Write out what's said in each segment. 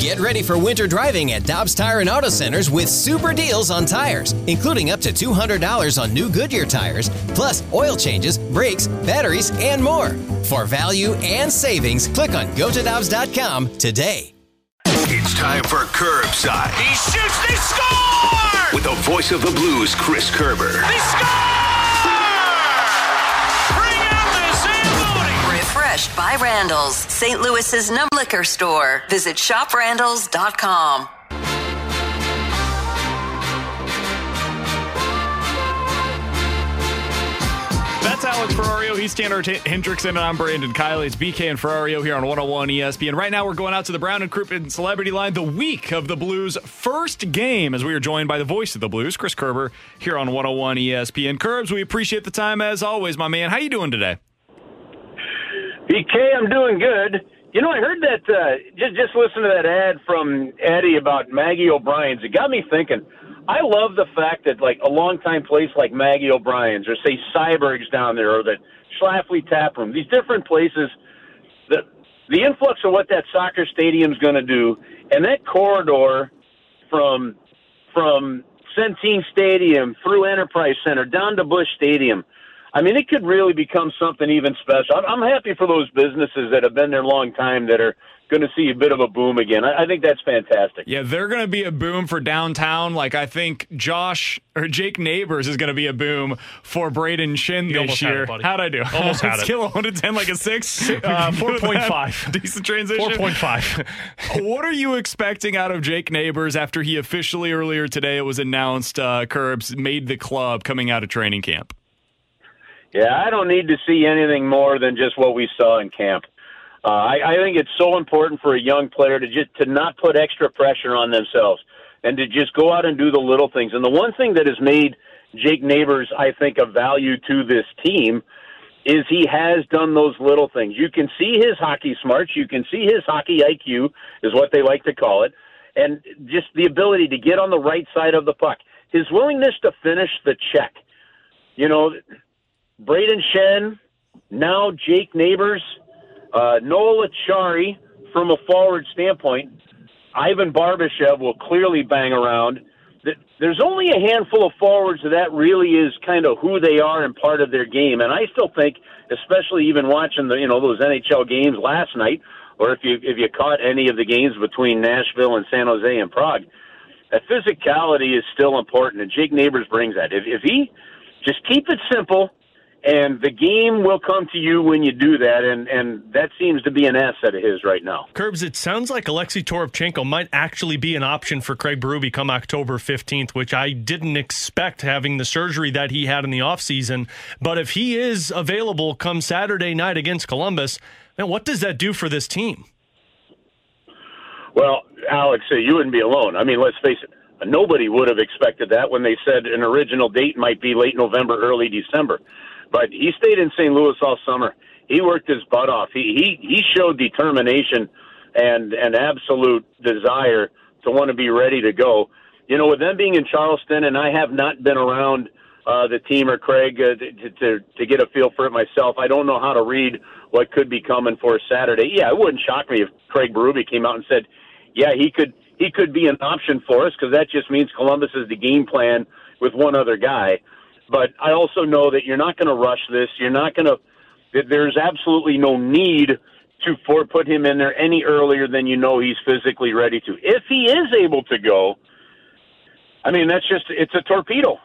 Get ready for winter driving at Dobbs Tire and Auto Centers with super deals on tires, including up to $200 on new Goodyear tires, plus oil changes, brakes, batteries, and more. For value and savings, click on gotodobbs.com today. It's time for Curbside. He shoots, they score! With the voice of the Blues, Chris Kerber. They score! Refreshed by Randall's, St. Louis's number liquor store. Visit shoprandalls.com. That's Alex Ferrario. He's Tanner T- Hendrickson, and I'm Brandon Kiley. It's BK and Ferrario here on 101 ESPN. Right now, we're going out to the Brown and Crouppen Celebrity Line, the week of the Blues' first game, as we are joined by the voice of the Blues, Chris Kerber, here on 101 ESPN. Curbs, we appreciate the time as always, my man. How you doing today? BK, I'm doing good. You know, I heard that uh, just just listen to that ad from Eddie about Maggie O'Brien's. It got me thinking. I love the fact that like a longtime place like Maggie O'Brien's, or say Syberg's down there, or the Schlafly Tap Room, these different places, the the influx of what that soccer stadium's going to do, and that corridor from from Centene Stadium through Enterprise Center down to Busch Stadium. I mean, it could really become something even special. I'm, I'm happy for those businesses that have been there a long time that are going to see a bit of a boom again. I, I think that's fantastic. Yeah, they're going to be a boom for downtown. Like I think Josh or Jake Neighbors is going to be a boom for Brayden Schenn You this almost had year. it. How'd I do? Almost had it. Scale of one to ten, like a six. Uh, 4.5. Decent transition. 4.5. what are you expecting out of Jake Neighbors after he officially earlier today it was announced uh, Curbs made the club coming out of training camp? Yeah, I don't need to see anything more than just what we saw in camp. Uh, I, I think it's so important for a young player to just to not put extra pressure on themselves and to just go out and do the little things. And the one thing that has made Jake Neighbors, I think, of value to this team is he has done those little things. You can see his hockey smarts. You can see his hockey IQ, is what they like to call it, and just the ability to get on the right side of the puck. His willingness to finish the check. You know, Brayden Schenn, now Jake Neighbors, uh, Noel Acciari from a forward standpoint. Ivan Barbashev will clearly bang around. There's only a handful of forwards that really is kind of who they are and part of their game. And I still think, especially even watching the you know those NHL games last night, or if you if you caught any of the games between Nashville and San Jose and Prague, that physicality is still important. And Jake Neighbors brings that. If if he just keep it simple, and the game will come to you when you do that, and and that seems to be an asset of his right now. Curbs, it sounds like Alexei Toropchenko might actually be an option for Craig Berube come October 15th, which I didn't expect having the surgery that he had in the offseason. But if he is available come Saturday night against Columbus, man, what does that do for this team? Well, Alex, uh, you wouldn't be alone. I mean, let's face it. Nobody would have expected that when they said an original date might be late November, early December. But he stayed in St. Louis all summer. He worked his butt off. He he he showed determination and an absolute desire to want to be ready to go. You know, with them being in Charleston, and I have not been around uh, the team or Craig uh, to, to to get a feel for it myself. I don't know how to read what could be coming for Saturday. Yeah, it wouldn't shock me if Craig Berube came out and said, "Yeah, he could he could be an option for us," because that just means Columbus is the game plan with one other guy. But I also know that you're not going to rush this. You're not going to. There's absolutely no need to for put him in there any earlier than you know he's physically ready to. If he is able to go, I mean that's just it's a torpedo.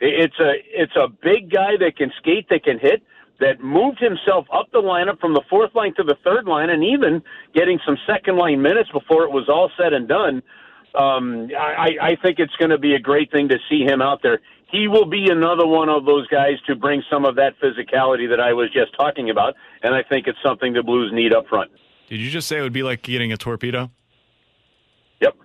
It's a it's a big guy that can skate, that can hit. that moved himself up the lineup from the fourth line to the third line, and even getting some second line minutes before it was all said and done. Um, I, I think it's going to be a great thing to see him out there. He will be another one of those guys to bring some of that physicality that I was just talking about, and I think it's something the Blues need up front. Did you just say it would be like getting a torpedo? Yep.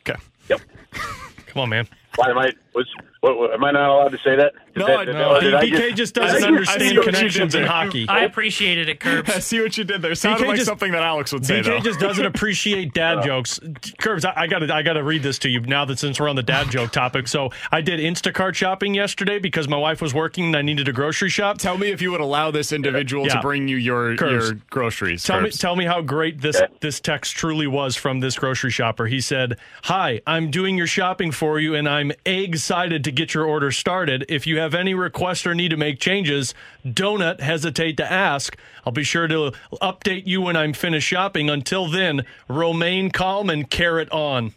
Okay. Yep. Come on, man. Why am I? Was, what, what, am I not allowed to say that? Did No, that- I- did no, that- did I BK just doesn't I understand see connections in hockey. I appreciated it, Curbs. I see what you did there. Sounded BK like just- something that Alex would say. BK though. just doesn't appreciate dad jokes. Curbs, I, I gotta I gotta read this to you now that since we're on the dad joke topic. So I did Instacart shopping yesterday because my wife was working and I needed a grocery shop. Tell me if you would allow this individual Yeah. to bring you your Curbs. your groceries. Tell me, tell me how great this this text truly was from this grocery shopper. He said, "Hi, I'm doing your shopping for you, and I'm excited to get your order started. If you have any requests or need to make changes, don't hesitate to ask. I'll be sure to update you when I'm finished shopping. Until then, remain calm and carrot on."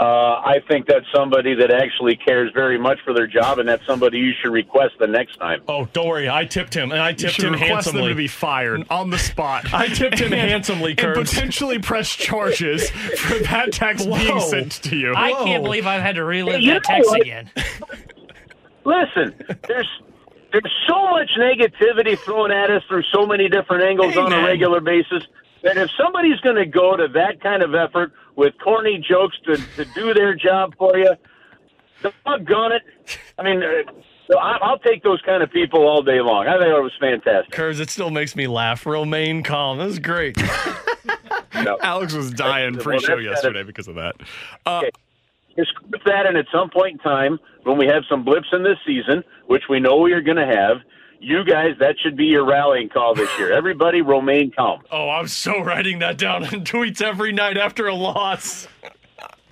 Uh, I think that's somebody that actually cares very much for their job, and that's somebody you should request the next time. Oh, don't worry, I tipped him, and I You tipped should him request them handsomely. to be fired on the spot. I tipped him And- handsomely, and Curbs. potentially press charges for that text being sent to you. I can't believe I've had to relive You that know text what? again. Listen, there's there's so much negativity thrown at us through so many different angles on a regular basis that if somebody's going to go to that kind of effort with corny jokes to, to do their job for you, doggone it. I mean, uh, I- I'll take those kind of people all day long. I think it was fantastic. Curbs, it still makes me laugh. Remain calm. That was great. No. Alex was dying Well, pre-show that's- yesterday because of that. Uh, Okay. Just script that, and at some point in time, when we have some blips in this season, which we know we are going to have, you guys, that should be your rallying call this year. Everybody, remain calm. Oh, I'm so writing that down in tweets every night after a loss.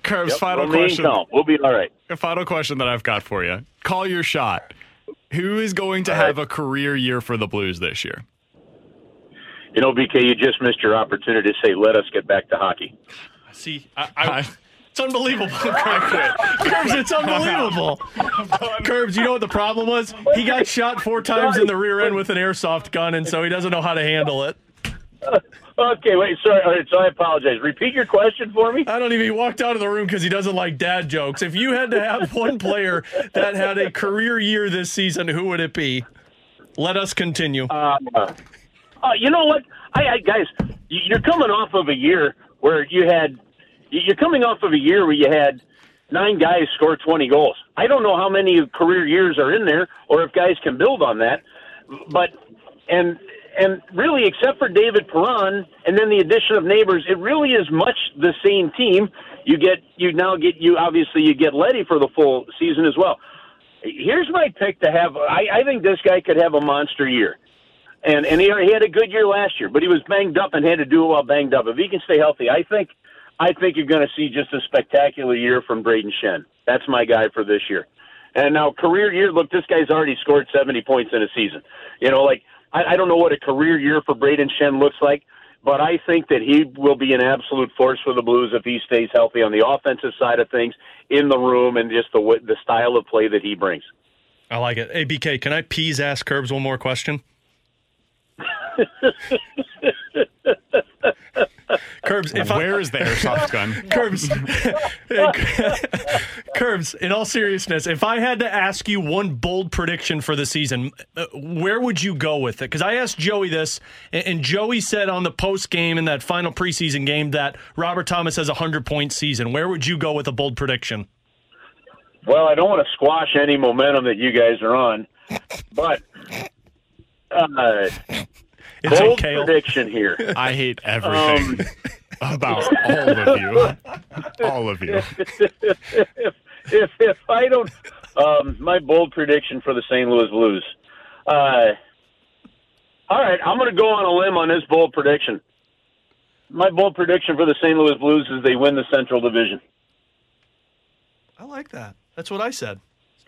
Curbs, Yep, final remain question. calm. We'll be all right. A final question that I've got for you. Call your shot. Who is going to All have right. a career year for the Blues this year? You know, BK, you just missed your opportunity to say, let us get back to hockey. See, I, I, it's unbelievable. Curbs, it's unbelievable. Curbs, you know what the problem was? He got shot four times in the rear end with an airsoft gun, and so he doesn't know how to handle it. Okay, wait, sorry. All right, so I apologize. Repeat your question for me. I don't even. He walked out of the room because he doesn't like dad jokes. If you had to have one player that had a career year this season, who would it be? Let us continue. Uh, uh, you know what? I, I guys, you- you're coming off of a year where you had. You're coming off of a year where you had nine guys score 20 goals. I don't know how many career years are in there, or if guys can build on that. But and and really, except for David Perron, and then the addition of neighbors, it really is much the same team. You get you now get you obviously you get Leddy for the full season as well. Here's my pick to have. I, I think this guy could have a monster year. And and he, he had a good year last year, but he was banged up and had to do it while banged up. If he can stay healthy, I think I think you're going to see just a spectacular year from Brayden Schenn. That's my guy for this year. And now career year, look, this guy's already scored 70 points in a season. You know, like I, I don't know what a career year for Brayden Schenn looks like, but I think that he will be an absolute force for the Blues if he stays healthy on the offensive side of things, in the room, and just the the style of play that he brings. I like it. Hey, BK, can I please ask Curbs one more question? Curbs, if Where I, is the airsoft gun? Curbs, Curbs. In all seriousness, if I had to ask you one bold prediction for the season, uh, where would you go with it? Because I asked Joey this, and, and Joey said on the post game in that final preseason game that Robert Thomas has a hundred point season. Where would you go with a bold prediction? Well, I don't want to squash any momentum that you guys are on, but uh, It's bold okay. prediction here. I hate everything about all of you. All of you. if, if if I don't, um, my bold prediction for the St. Louis Blues. Uh, all right, I'm going to go on a limb on this bold prediction. My bold prediction for the St. Louis Blues is they win the Central Division. I like that. That's what I said.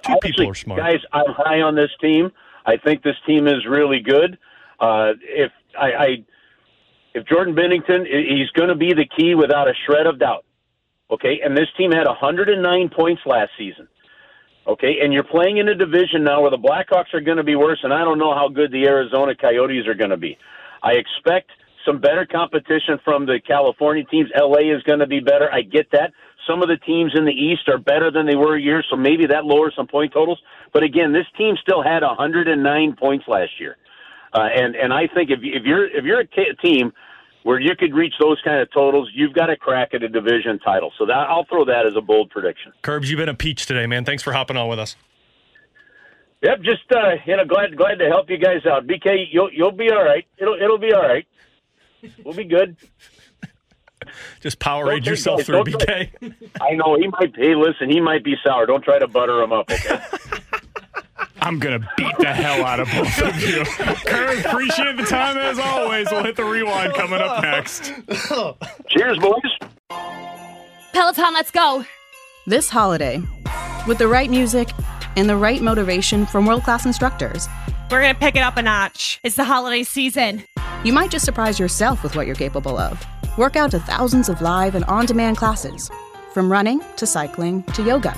Two Actually, people are smart. Guys, I'm high on this team. I think this team is really good. Uh, if I, I if Jordan Binnington, he's going to be the key without a shred of doubt. Okay, and this team had 109 points last season. Okay, and you're playing in a division now where the Blackhawks are going to be worse, and I don't know how good the Arizona Coyotes are going to be. I expect some better competition from the California teams. LA is going to be better. I get that. Some of the teams in the East are better than they were a year, so maybe that lowers some point totals. But again, this team still had 109 points last year, uh, and and I think if if you're if you're a t- team where you could reach those kind of totals, you've got a crack at a division title. So that I'll throw that as a bold prediction. Curbs, you've been a peach today, man. Thanks for hopping on with us. Yep, just uh, you know, glad glad to help you guys out. BK, you'll you'll be all right. It'll it'll be all right. We'll be good. Just Powerade yourself through, BK. I know he might. Hey, listen, he might be sour. Don't try to butter him up, okay? I'm gonna beat the hell out of both of you. Kurt, appreciate the time as always. We'll hit the rewind coming up next. Cheers, boys. Peloton, let's go. This holiday, with the right music and the right motivation from world class instructors, We're going to pick it up a notch. It's the holiday season. you might just surprise yourself with what you're capable of. Work out to thousands of live and on demand classes, from running to cycling to yoga.